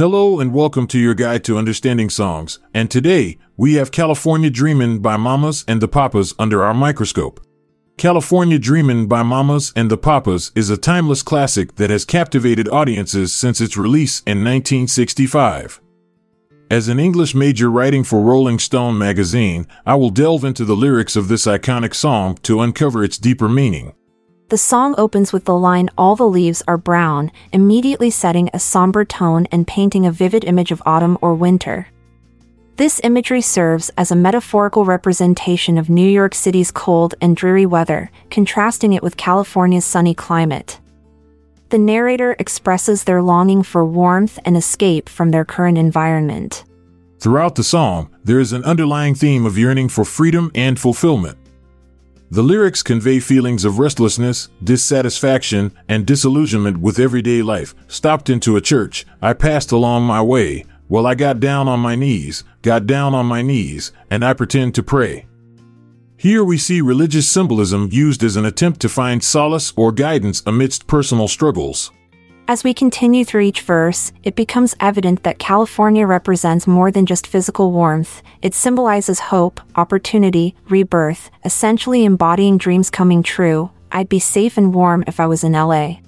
Hello and welcome to your guide to understanding songs. And today, we have California Dreamin' by Mamas and the Papas under our microscope. California Dreamin' by Mamas and the Papas is a timeless classic that has captivated audiences since its release in 1965. As an English major writing for Rolling Stone magazine, I will delve into the lyrics of this iconic song to uncover its deeper meaning. The song opens with the line, All the leaves are brown, immediately setting a somber tone and painting a vivid image of autumn or winter. This imagery serves as a metaphorical representation of New York City's cold and dreary weather, contrasting it with California's sunny climate. The narrator expresses their longing for warmth and escape from their current environment. Throughout the song, there is an underlying theme of yearning for freedom and fulfillment. The lyrics convey feelings of restlessness, dissatisfaction, and disillusionment with everyday life. Stopped into a church, I passed along my way. Well, I got down on my knees, got down on my knees, and I pretend to pray. Here we see religious symbolism used as an attempt to find solace or guidance amidst personal struggles. As we continue through each verse, it becomes evident that California represents more than just physical warmth. It symbolizes hope, opportunity, rebirth, essentially embodying dreams coming true. I'd be safe and warm if I was in LA.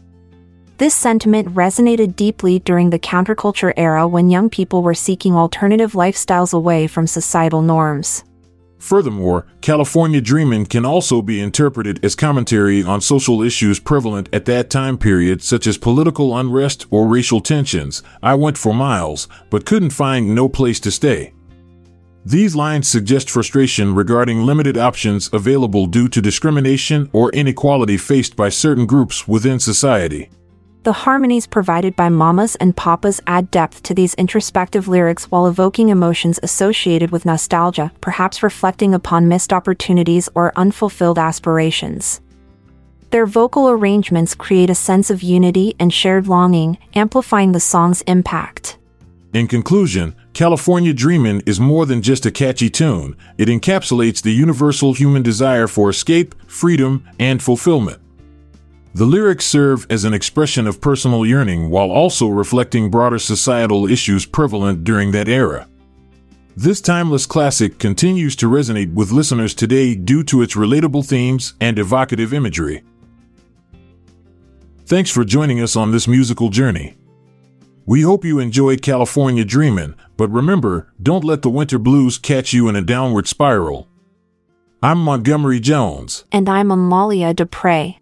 This sentiment resonated deeply during the counterculture era when young people were seeking alternative lifestyles away from societal norms. Furthermore, California Dreamin' can also be interpreted as commentary on social issues prevalent at that time period, such as political unrest or racial tensions. I went for miles, but couldn't find no place to stay. These lines suggest frustration regarding limited options available due to discrimination or inequality faced by certain groups within society. The harmonies provided by mamas and papas add depth to these introspective lyrics while evoking emotions associated with nostalgia, perhaps reflecting upon missed opportunities or unfulfilled aspirations. Their vocal arrangements create a sense of unity and shared longing, amplifying the song's impact. In conclusion, California Dreamin' is more than just a catchy tune, it encapsulates the universal human desire for escape, freedom, and fulfillment. The lyrics serve as an expression of personal yearning while also reflecting broader societal issues prevalent during that era. This timeless classic continues to resonate with listeners today due to its relatable themes and evocative imagery. Thanks for joining us on this musical journey. We hope you enjoyed California Dreamin', but remember, don't let the winter blues catch you in a downward spiral. I'm Montgomery Jones. And I'm Amalia Dupre.